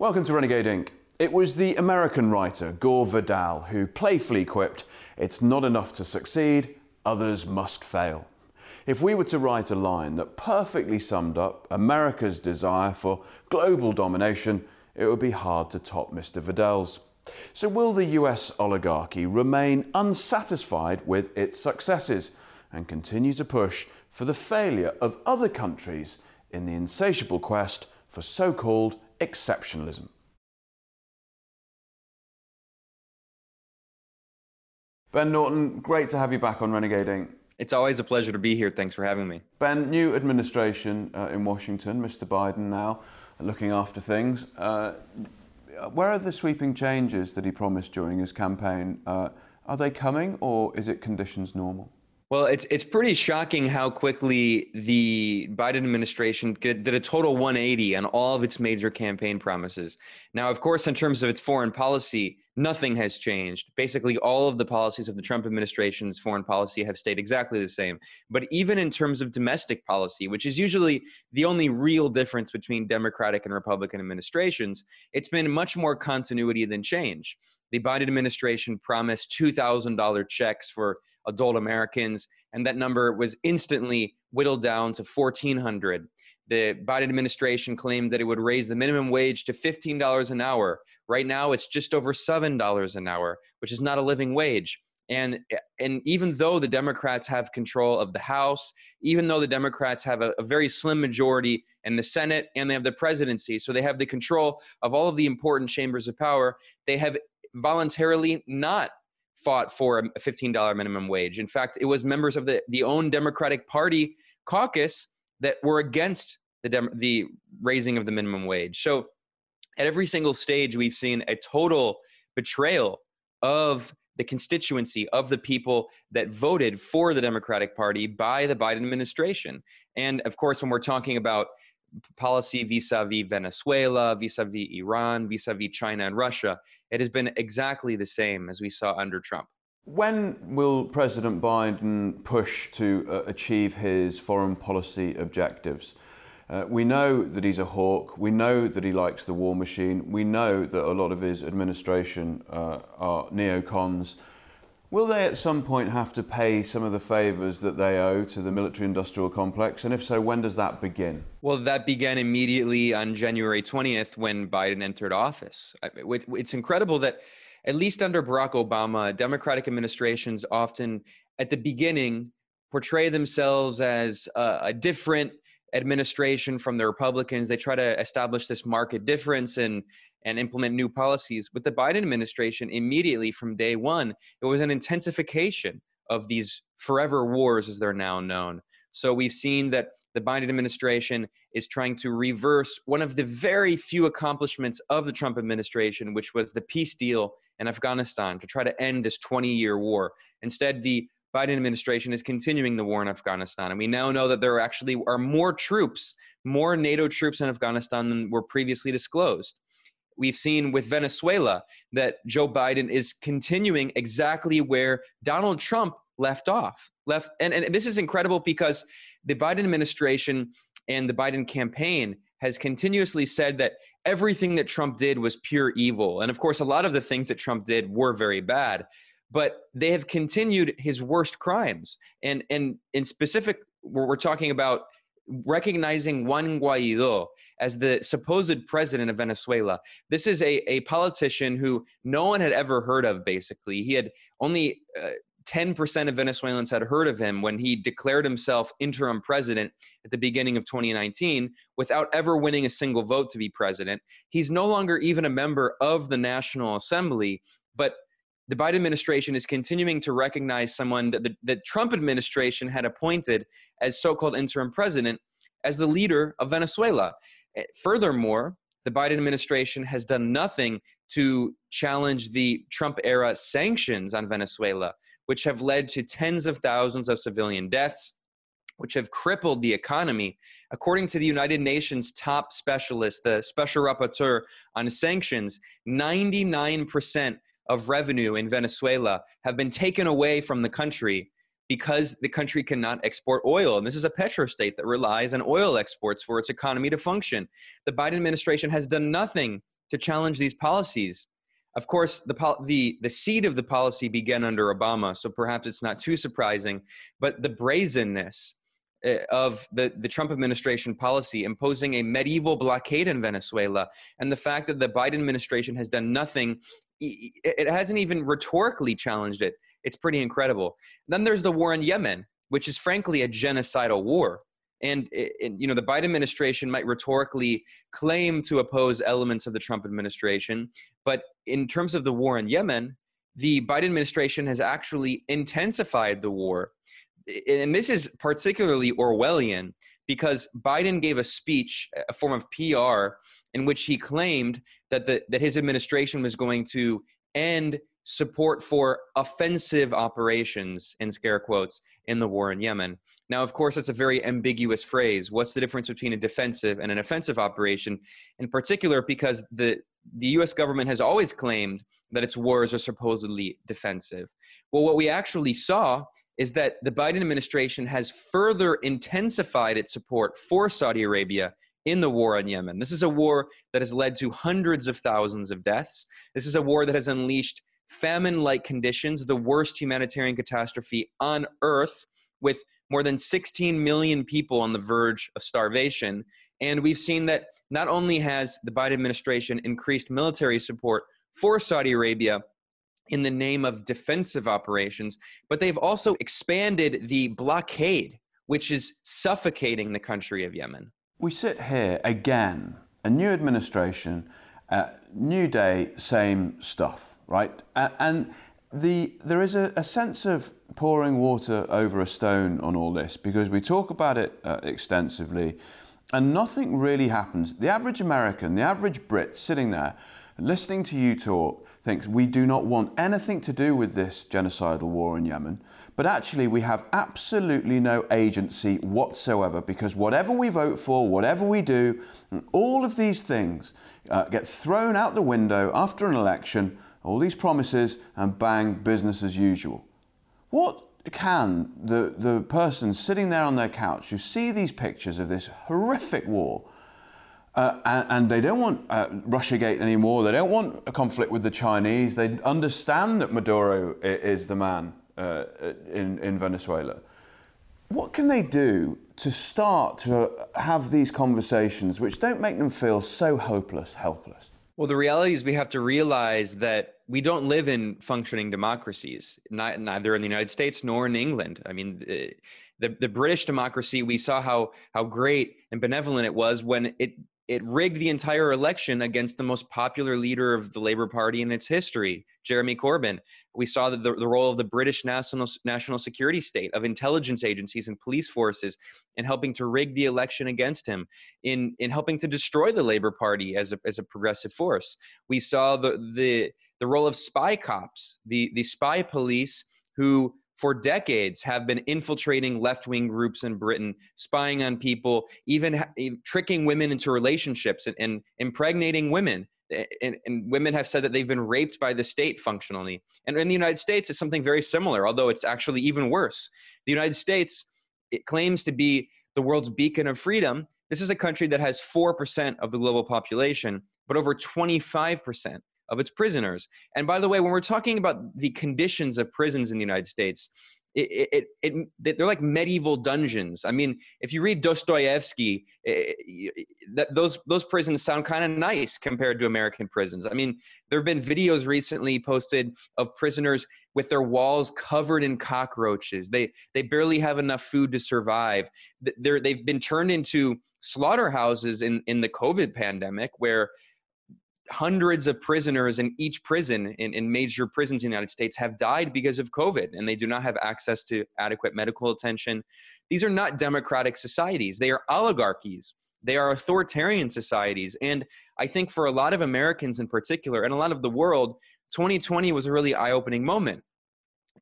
Welcome to Renegade Inc. It was the American writer Gore Vidal who playfully quipped, It's not enough to succeed, others must fail. If we were to write a line that perfectly summed up America's desire for global domination, it would be hard to top Mr. Vidal's. So, will the US oligarchy remain unsatisfied with its successes and continue to push for the failure of other countries in the insatiable quest for so called exceptionalism? Ben Norton, great to have you back on Renegade Inc. It's always a pleasure to be here. Thanks for having me. Ben, new administration uh, in Washington, Mr. Biden now looking after things. Uh, where are the sweeping changes that he promised during his campaign? Uh, are they coming or is it conditions normal? Well, it's it's pretty shocking how quickly the Biden administration did a total 180 on all of its major campaign promises. Now, of course, in terms of its foreign policy, nothing has changed. Basically, all of the policies of the Trump administration's foreign policy have stayed exactly the same. But even in terms of domestic policy, which is usually the only real difference between Democratic and Republican administrations, it's been much more continuity than change. The Biden administration promised $2,000 checks for adult Americans, and that number was instantly whittled down to 1,400. The Biden administration claimed that it would raise the minimum wage to $15 an hour. Right now, it's just over $7 an hour, which is not a living wage. And, and even though the Democrats have control of the House, even though the Democrats have a, a, very slim majority in the Senate and they have the presidency, so they have the control of all of the important chambers of power, they have voluntarily not fought for a $15 minimum wage. In fact, it was members of the, the own Democratic Party caucus that were against the, dem- the raising of the minimum wage. So at every single stage, we've seen a total betrayal of the constituency of the people that voted for the Democratic Party by the Biden administration. And of course, when we're talking about policy vis-a-vis Venezuela, vis-a-vis Iran, vis-a-vis China and Russia, it has been exactly the same as we saw under Trump. When will President Biden push to uh, achieve his foreign policy objectives? Uh, we know that he's a hawk. We know that he likes the war machine. We know that a lot of his administration uh, are neocons. Will they at some point have to pay some of the favours that they owe to the military industrial complex? And if so, when does that begin? Well, that began immediately on January 20th when Biden entered office. It's incredible that, at least under Barack Obama, Democratic administrations often, at the beginning, portray themselves as a, a different administration from the Republicans. They try to establish this market difference and and implement new policies. With the Biden administration, immediately from day one, it was an intensification of these forever wars, as they're now known. So we've seen that the Biden administration is trying to reverse one of the very few accomplishments of the Trump administration, which was the peace deal in Afghanistan to try to end this 20 year war. Instead, the Biden administration is continuing the war in Afghanistan. And we now know that there actually are more troops, more NATO troops in Afghanistan than were previously disclosed we've seen with Venezuela that Joe Biden is continuing exactly where Donald Trump left off. Left and, and this is incredible because the Biden administration and the Biden campaign has continuously said that everything that Trump did was pure evil. And of course, a lot of the things that Trump did were very bad, but they have continued his worst crimes. And and in specific, we're talking about recognizing Juan Guaido as the supposed president of Venezuela. This is a, a politician who no one had ever heard of, basically. He had only uh, 10% of Venezuelans had heard of him when he declared himself interim president at the beginning of 2019 without ever winning a single vote to be president. He's no longer even a member of the National Assembly, but the Biden administration is continuing to recognize someone that the, Trump administration had appointed as so called interim president as the leader of Venezuela. Eh, furthermore, the Biden administration has done nothing to challenge the Trump era sanctions on Venezuela, which have led to tens of thousands of civilian deaths, which have crippled the economy. According to the United Nations top specialist, the special rapporteur on sanctions, 99% of revenue in Venezuela have been taken away from the country because the country cannot export oil. And this is a petrostate that relies on oil exports for its economy to function. The Biden administration has done nothing to challenge these policies. Of course, the, the, the seed of the policy began under Obama, so perhaps it's not too surprising, but the brazenness uh, of the, the Trump administration policy imposing a medieval blockade in Venezuela and the fact that the Biden administration has done nothing, it hasn't even rhetorically challenged it. It's pretty incredible. Then there's the war in Yemen, which is frankly a genocidal war. And, and, you know the Biden administration might rhetorically claim to oppose elements of the Trump administration, but in terms of the war in Yemen, the Biden administration has actually intensified the war. And this is particularly Orwellian because Biden gave a speech, a form of PR, in which he claimed that the, that his administration was going to end support for offensive operations in scare quotes in the war in Yemen. Now, of course, that's a very ambiguous phrase. What's the difference between a defensive and an offensive operation? In particular, because the the US government has always claimed that its wars are supposedly defensive. Well, what we actually saw is that the Biden administration has further intensified its support for Saudi Arabia in the war in Yemen. This is a war that has led to hundreds of thousands of deaths. This is a war that has unleashed famine like conditions, the worst humanitarian catastrophe on earth, with more than 16 million people on the verge of starvation. And we've seen that not only has the Biden administration increased military support for Saudi Arabia in the name of defensive operations, but they've also expanded the blockade, which is suffocating the country of Yemen. We sit here again, a new administration, uh, new day, same stuff right? And the, there is a, a, sense of pouring water over a stone on all this because we talk about it uh, extensively and nothing really happens. The average American, the average Brit sitting there listening to you talk thinks we do not want anything to do with this genocidal war in Yemen, but actually we have absolutely no agency whatsoever because whatever we vote for, whatever we do, all of these things uh, get thrown out the window after an election all these promises, and bang, business as usual. What can the, the person sitting there on their couch who see these pictures of this horrific war, uh, and, and, they don't want uh, Russiagate anymore, they don't want a conflict with the Chinese, they understand that Maduro is the man uh, in, in Venezuela. What can they do to start to have these conversations which don't make them feel so hopeless, helpless? Well, the reality is we have to realize that we don't live in functioning democracies, not, neither in the United States nor in England. I mean, the, the, the British democracy, we saw how, how great and benevolent it was when it it rigged the entire election against the most popular leader of the Labour Party in its history, Jeremy Corbyn. We saw the, the role of the British national, national security state, of intelligence agencies and police forces in helping to rig the election against him, in, in helping to destroy the Labour Party as a, as a progressive force. We saw the, the, the role of spy cops, the, the spy police who for decades have been infiltrating left-wing groups in Britain, spying on people, even ha- tricking women into relationships and, and impregnating women. And, and, women have said that they've been raped by the state functionally. And in the United States, it's something very similar, although it's actually even worse. The United States it claims to be the world's beacon of freedom. This is a country that has 4% of the global population, but over 25% of its prisoners. And by the way, when we're talking about the conditions of prisons in the United States, it, it, it, they're like medieval dungeons. I mean, if you read Dostoevsky, eh, eh, that those those prisons sound kind of nice compared to American prisons. I mean, there have been videos recently posted of prisoners with their walls covered in cockroaches. They they barely have enough food to survive. They're, they've been turned into slaughterhouses in in the COVID pandemic, where hundreds of prisoners in each prison in, in major prisons in the United States have died because of COVID and they do not have access to adequate medical attention. These are not democratic societies, they are oligarchies. They are authoritarian societies. And I think for a lot of Americans in particular, and a lot of the world, 2020 was a really eye opening moment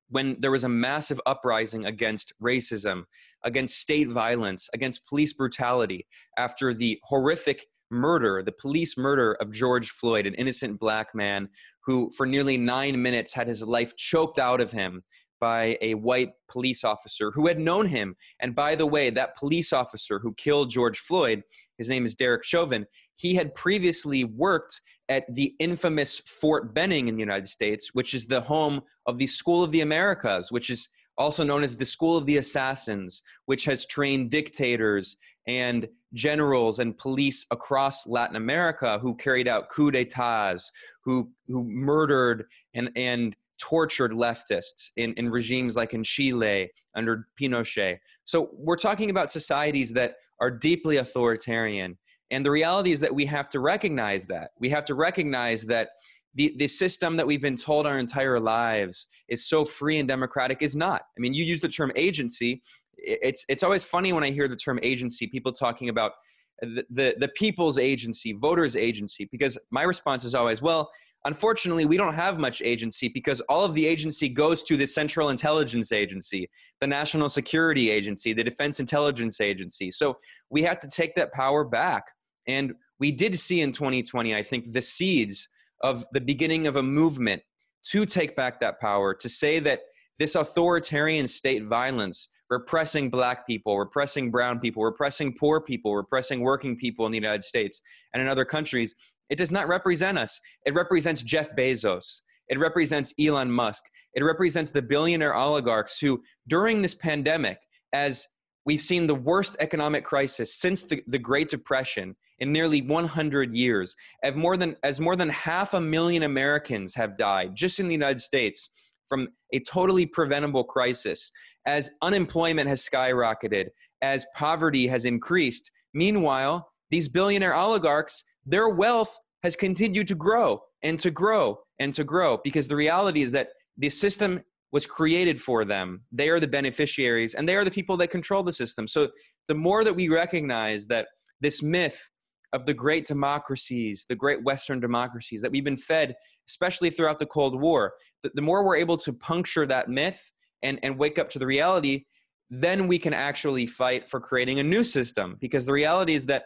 when there was a massive uprising against racism, against state violence, against police brutality after the horrific murder, the police murder of George Floyd, an innocent black man who, for nearly nine minutes, had his life choked out of him by a white police officer who had known him. And by the way, that police officer who killed George Floyd, his name is Derek Chauvin, he had previously worked at the infamous Fort Benning in the United States, which is the home of the School of the Americas, which is also known as the School of the Assassins, which has trained dictators and generals and police across Latin America who carried out coups d'etats, who, who murdered and, and tortured leftists in, in regimes like in Chile under Pinochet. So we're talking about societies that are deeply authoritarian. And the reality is that we have to recognize that. We have to recognize that the, the system that we've been told our entire lives is so free and democratic is not. I mean, you use the term agency. It's, it's always funny when I hear the term agency, people talking about the, the, the people's agency, voters' agency, because my response is always, well, unfortunately, we don't have much agency because all of the agency goes to the Central Intelligence Agency, the National Security Agency, the Defense Intelligence Agency. So we have to take that power back. And we did see in 2020, I think, the seeds of the beginning of a movement to take back that power, to say that this authoritarian state violence, repressing black people, repressing brown people, repressing poor people, repressing working people in the United States and in other countries, it does not represent us. It represents Jeff Bezos. It represents Elon Musk. It represents the billionaire oligarchs who, during this pandemic, as we've seen the worst economic crisis since the, the Great Depression in nearly 100 years, as more, than, as more than half a million Americans have died just in the United States from a totally preventable crisis, as unemployment has skyrocketed, as poverty has increased. Meanwhile, these billionaire oligarchs, their wealth has continued to grow and to grow and to grow because the reality is that the system was created for them. They are the beneficiaries and they are the people that control the system. So the more that we recognize that this myth of the great democracies, the great Western democracies that we've been fed, especially throughout the Cold War, the, the more we're able to puncture that myth and, and wake up to the reality, then we can actually fight for creating a new system. Because the reality is that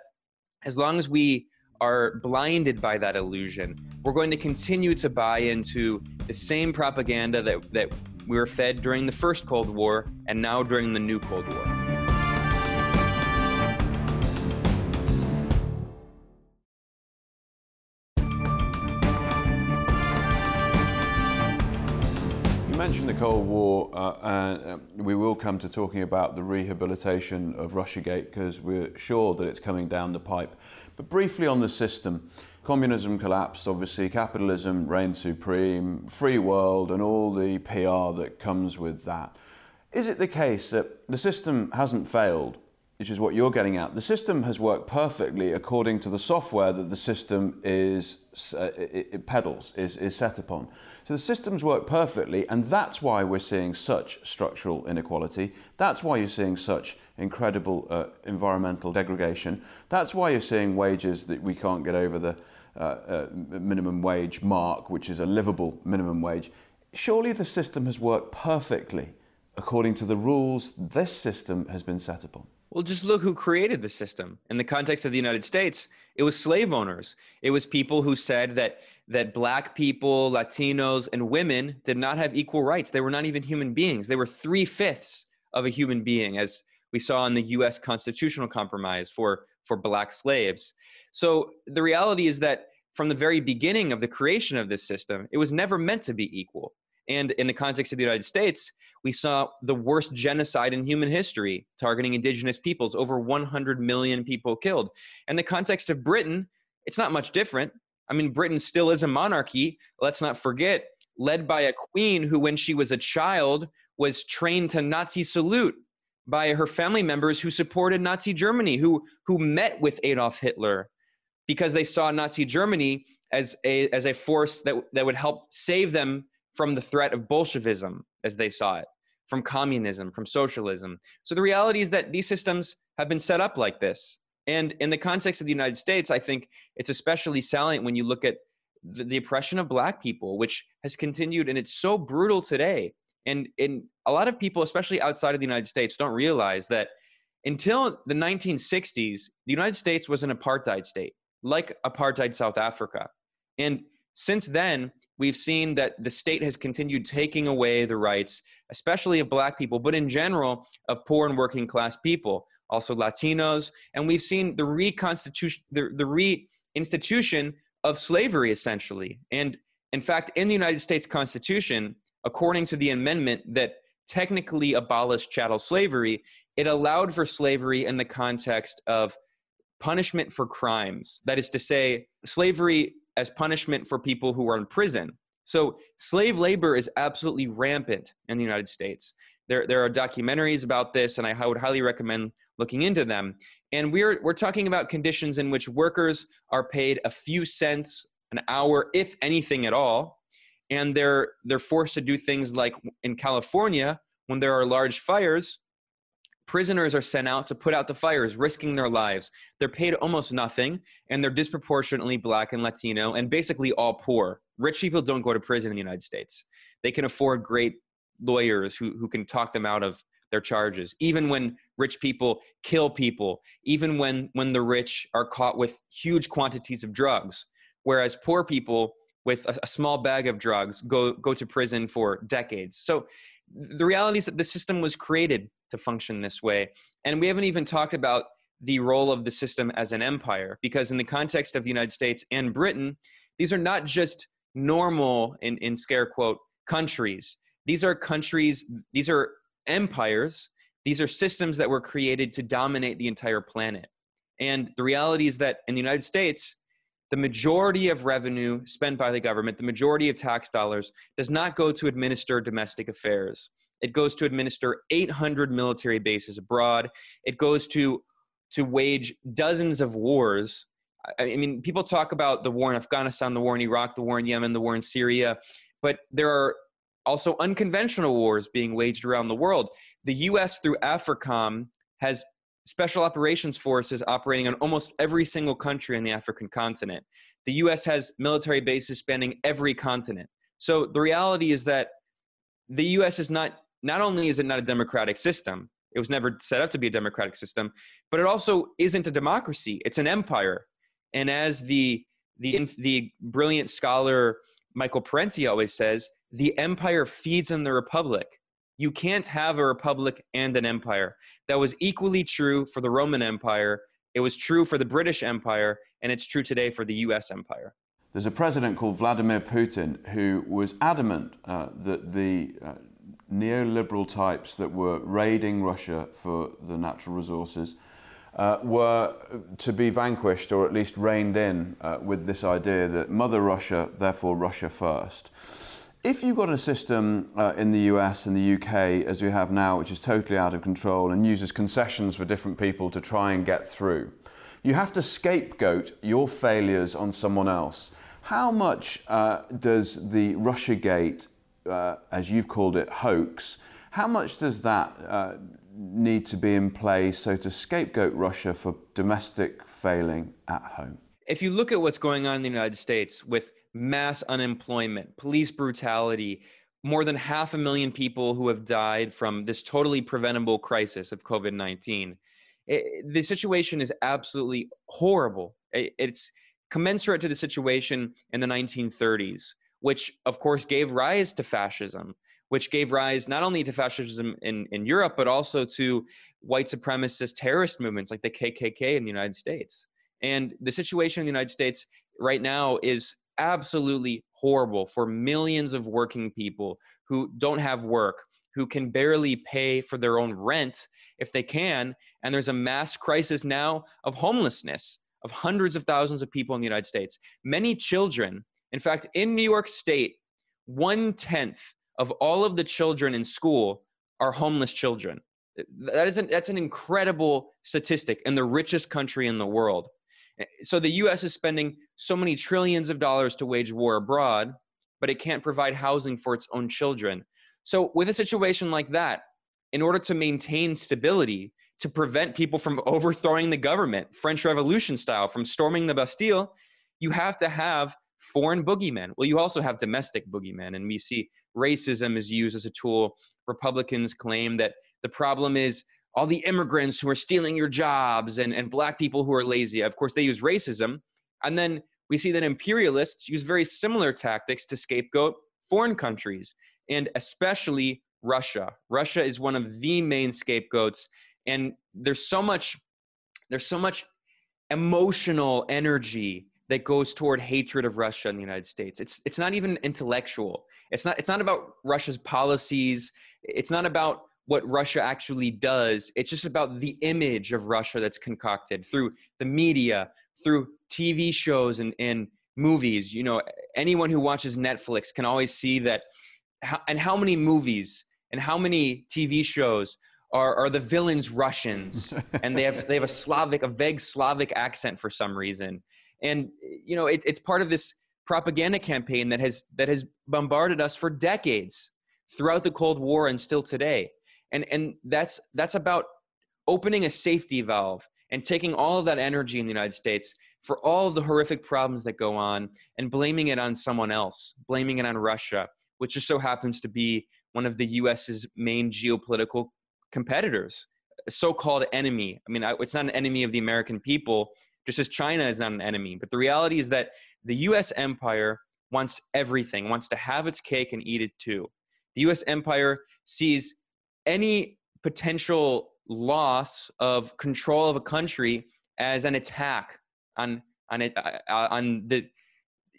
as long as we are blinded by that illusion, we're going to continue to buy into the same propaganda that, that we were fed during the first Cold War and now during the new Cold War. The Cold War, uh, and uh, we will come to talking about the rehabilitation of Russiagate because we're sure that it's coming down the pipe. But briefly on the system, communism collapsed, obviously, capitalism reigned supreme, free world, and all the PR that comes with that. Is it the case that the system hasn't failed, which is what you're getting at? The system has worked perfectly according to the software that the system is uh, it, it peddles, is, is set upon. So the systems work perfectly, and that's why we're seeing such structural inequality. That's why you're seeing such incredible uh, environmental degradation. That's why you're seeing wages that we can't get over the uh, uh, minimum wage mark, which is a livable minimum wage. Surely the system has worked perfectly according to the rules this system has been set upon. Well, just look who created the system. In the context of the United States, it was slave owners. It was people who said that that black people, Latinos, and women did not have equal rights. They were not even human beings. They were three fifths of a human being, as we saw in the U.S. constitutional compromise for for black slaves. So the reality is that from the very beginning of the creation of this system, it was never meant to be equal. And in the context of the United States, we saw the worst genocide in human history targeting indigenous peoples, over 100 million people killed. In the context of Britain, it's not much different. I mean, Britain still is a monarchy. Let's not forget, led by a queen who, when she was a child, was trained to Nazi salute by her family members who supported Nazi Germany, who, who met with Adolf Hitler because they saw Nazi Germany as a, as a force that, that would help save them from the threat of Bolshevism as they saw it, from communism, from socialism. So the reality is that these systems have been set up like this. And in the context of the United States, I think it's especially salient when you look at the, the oppression of black people, which has continued and it's so brutal today. And in a lot of people, especially outside of the United States, don't realize that until the 1960s, the United States was an apartheid state, like apartheid South Africa. And since then, we've seen that the state has continued taking away the rights, especially of black people, but in general of poor and working class people, also Latinos. And we've seen the reconstitution, the, the reinstitution of slavery, essentially. And in fact, in the United States Constitution, according to the amendment that technically abolished chattel slavery, it allowed for slavery in the context of punishment for crimes. That is to say, slavery as punishment for people who are in prison. So, slave labor is absolutely rampant in the United States. There, there are documentaries about this, and I would highly recommend looking into them. And we're, we're talking about conditions in which workers are paid a few cents an hour, if anything at all. And they're, they're forced to do things like in California, when there are large fires, prisoners are sent out to put out the fires, risking their lives. They're paid almost nothing, and they're disproportionately black and Latino, and basically all poor. Rich people don't go to prison in the United States. They can afford great lawyers who, who can talk them out of their charges even when rich people kill people even when when the rich are caught with huge quantities of drugs whereas poor people with a, a, small bag of drugs go go to prison for decades so the reality is that the system was created to function this way. And we haven't even talked about the role of the system as an empire because in the context of the united states and britain these are not just normal in, in scare quote countries. These are countries these are empires. These are systems that were created to dominate the entire planet. And the reality is that in the united states the majority of revenue spent by the government the majority of tax dollars does not go to administer domestic affairs it goes to administer 800 military bases abroad it goes to to wage dozens of wars I mean, people talk about the war in Afghanistan, the war in Iraq, the war in Yemen, the war in Syria, but there are also unconventional wars being waged around the world. The US, through AFRICOM, has special operations forces operating on almost every single country in the African continent. The US has military bases spanning every continent. So the reality is that the US is not, not only is it not a democratic system, it was never set up to be a democratic system, but it also isn't a democracy. It's an empire. And as the, the, the brilliant scholar Michael Parenti always says, the empire feeds on the republic. You can't have a republic and an empire. That was equally true for the Roman Empire. It was true for the British Empire, and it's true today for the US Empire. There's a president called Vladimir Putin who was adamant uh, that the uh, neoliberal types that were raiding Russia for the natural resources uh, were to be vanquished or at least reined in uh, with this idea that Mother Russia, therefore Russia first. If you've got a system uh, in the US and the UK, as we have now, which is totally out of control and uses concessions for different people to try and get through, you have to scapegoat your failures on someone else. How much uh, does the Russiagate, uh, as you've called it, hoax, how much does that uh, need to be in place so to scapegoat Russia for domestic failing at home? If you look at what's going on in the United States with mass unemployment, police brutality, more than half a million people who have died from this totally preventable crisis of COVID 19. The situation is absolutely horrible. It's commensurate to the situation in the 1930s, which, of course, gave rise to fascism, which gave rise not only to fascism in, in Europe, but also to white supremacist terrorist movements like the KKK in the United States. And the situation in the United States right now is absolutely horrible for millions of working people who don't have work, who can barely pay for their own rent if they can. And there's a mass crisis now of homelessness of hundreds of thousands of people in the United States. Many children, in fact, in New York State, one tenth of all of the children in school are homeless children. That is an, that's an incredible statistic in the richest country in the world. So the US is spending so many trillions of dollars to wage war abroad, but it can't provide housing for its own children. So, with a situation like that, in order to maintain stability, to prevent people from overthrowing the government, French Revolution style, from storming the Bastille, you have to have foreign boogeymen. Well, you also have domestic boogeymen. And we see racism is used as a tool. Republicans claim that the problem is all the immigrants who are stealing your jobs and, and black people who are lazy. Of course, they use racism. And then we see that imperialists use very similar tactics to scapegoat foreign countries, and especially Russia. Russia is one of the main scapegoats, and there's so much there's so much emotional energy that goes toward hatred of Russia and the United States. It's it's not even intellectual. It's not it's not about Russia's policies. It's not about what Russia actually does. It's just about the image of Russia that's concocted through the media, through TV shows and, and movies. You know, anyone who watches Netflix can always see that. And how many movies and how many TV shows are, are the villains Russians, and they have they have a Slavic, a vague Slavic accent for some reason, and you know it, it's part of this propaganda campaign that has that has bombarded us for decades throughout the Cold War and still today and and that's that's about opening a safety valve and taking all of that energy in the United States for all of the horrific problems that go on and blaming it on someone else, blaming it on Russia, which just so happens to be one of the US's main geopolitical competitors, a so-called enemy. I mean, it's not an enemy of the American people, just as China is not an enemy. But the reality is that the US empire wants everything, wants to have its cake and eat it too. The US empire sees any potential loss of control of a country as an attack on on it uh, uh, on the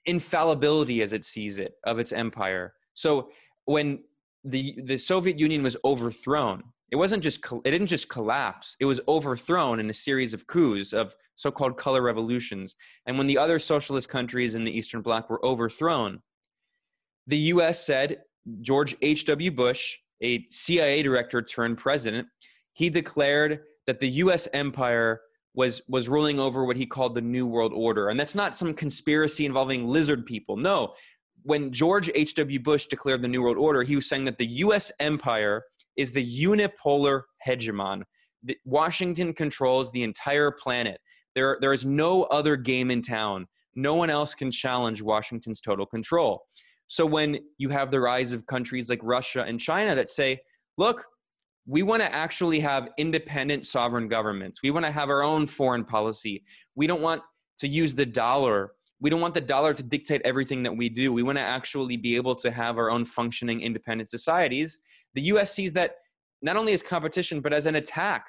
infallibility as it sees it of its empire. So when the the Soviet Union was overthrown, it wasn't just it didn't just collapse. It was overthrown in a series of coups of so-called color revolutions. And when the other socialist countries in the Eastern Bloc were overthrown, the U.S. said George H.W. Bush a CIA director turned president, he declared that the US empire was was ruling over what he called the new world order and that's not some conspiracy involving lizard people no when george h.w bush declared the new world order he was saying that the us empire is the unipolar hegemon washington controls the entire planet there, there is no other game in town no one else can challenge washington's total control so when you have the rise of countries like Russia and China that say, look, we want to actually have independent sovereign governments. We want to have our own foreign policy. We don't want to use the dollar. We don't want the dollar to dictate everything that we do. We want to actually be able to have our own functioning independent societies. The US sees that not only as competition, but as an attack.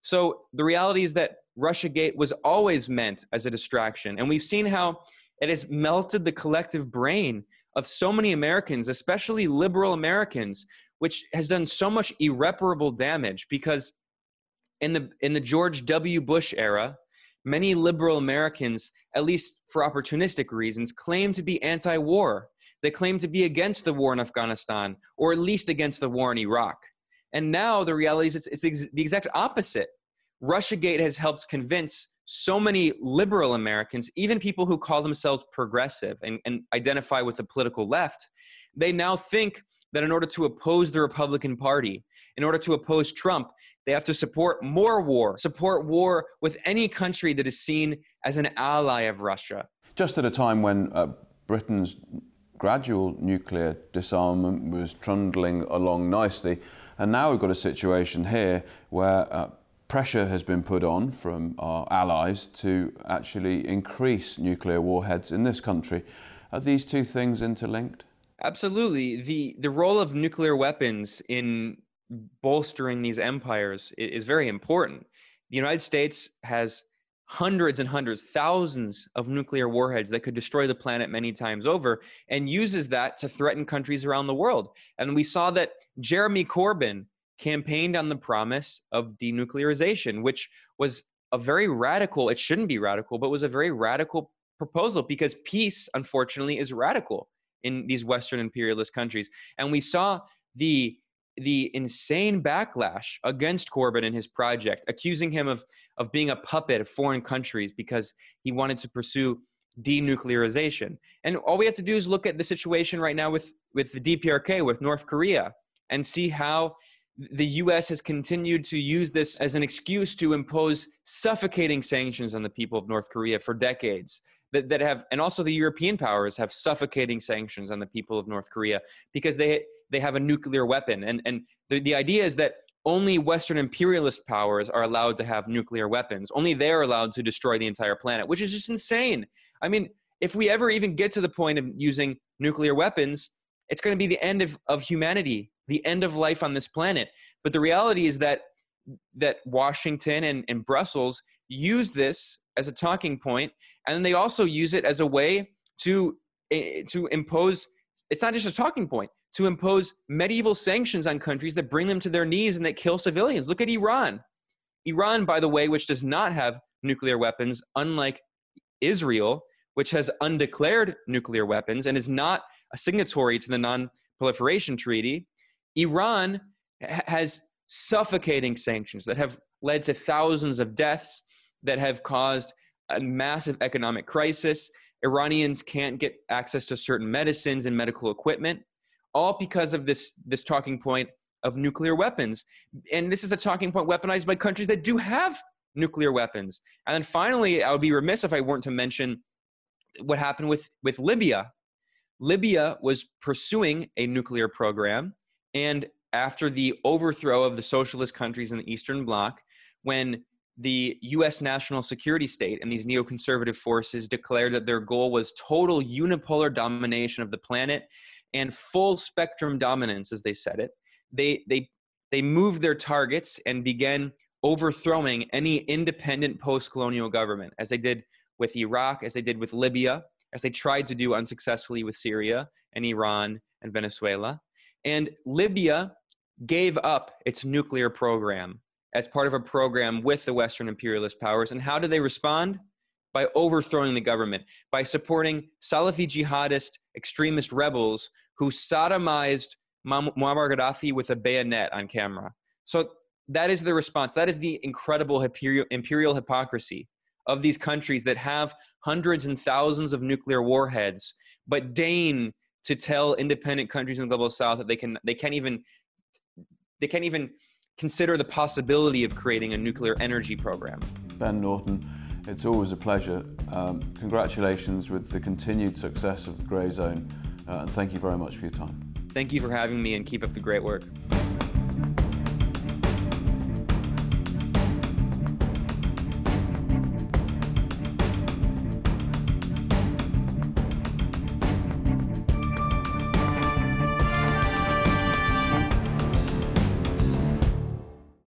So the reality is that Russiagate was always meant as a distraction. And we've seen how it has melted the collective brain of so many Americans, especially liberal Americans, which has done so much irreparable damage because in the in the George W. Bush era, many liberal Americans, at least for opportunistic reasons, claim to be anti-war. They claim to be against the war in Afghanistan, or at least against the war in Iraq. And now the reality is it's, it's the, the exact opposite. Russiagate has helped convince so many liberal Americans, even people who call themselves progressive and, and identify with the political left, they now think that in order to oppose the Republican Party, in order to oppose Trump, they have to support more war, support war with any country that is seen as an ally of Russia. Just at a time when uh, Britain's gradual nuclear disarmament was trundling along nicely, and now we've got a situation here where uh, pressure has been put on from our allies to actually increase nuclear warheads in this country. Are these two things interlinked? Absolutely. The the role of nuclear weapons in bolstering these empires is very important. The United States has hundreds and hundreds, thousands of nuclear warheads that could destroy the planet many times over and uses that to threaten countries around the world. And we saw that Jeremy Corbyn campaigned on the promise of denuclearization, which was a very radical, it shouldn't be radical, but was a very radical proposal because peace, unfortunately, is radical in these Western imperialist countries. And we saw the the insane backlash against Corbyn and his project, accusing him of, of being a puppet of foreign countries because he wanted to pursue denuclearization. And all we have to do is look at the situation right now with, with the DPRK, with North Korea, and see how the US has continued to use this as an excuse to impose suffocating sanctions on the people of North Korea for decades. That, that have, and also the European powers have suffocating sanctions on the people of North Korea because they, they have a nuclear weapon. And, and the, the idea is that only Western imperialist powers are allowed to have nuclear weapons. Only they're allowed to destroy the entire planet, which is just insane. I mean, if we ever even get to the point of using nuclear weapons, it's going to be the end of, of humanity the end of life on this planet. But the reality is that that Washington and, and Brussels use this as a talking point, And then they also use it as a way to, eh, to impose, it's not just a talking point, to impose medieval sanctions on countries that bring them to their knees and that kill civilians. Look at Iran. Iran, by the way, which does not have nuclear weapons, unlike Israel, which has undeclared nuclear weapons and is not a signatory to the non proliferation treaty, Iran has suffocating sanctions that have led to thousands of deaths, that have caused a massive economic crisis. Iranians can't get access to certain medicines and medical equipment, all because of this, this talking point of nuclear weapons. And this is a talking point weaponized by countries that do have nuclear weapons. And then finally, I would be remiss if I weren't to mention what happened with, with Libya. Libya was pursuing a nuclear program, and after the overthrow of the socialist countries in the Eastern Bloc, when the US national security state and these neoconservative forces declared that their goal was total unipolar domination of the planet and full spectrum dominance, as they said it, they, they, they moved their targets and began overthrowing any independent post colonial government, as they did with Iraq, as they did with Libya, as they tried to do unsuccessfully with Syria and Iran and Venezuela. And Libya gave up its nuclear program as part of a program with the Western imperialist powers. And how do they respond? By overthrowing the government, by supporting Salafi jihadist extremist rebels who sodomized Muammar Gaddafi with a bayonet on camera. So that is the response. That is the incredible imperial, hypocrisy of these countries that have hundreds and thousands of nuclear warheads, but deign to tell independent countries in the global south that they can they can't even they can't even consider the possibility of creating a nuclear energy program. Ben Norton, it's always a pleasure. Um, congratulations with the continued success of the Grayzone, uh, and thank you very much for your time. Thank you for having me, and keep up the great work.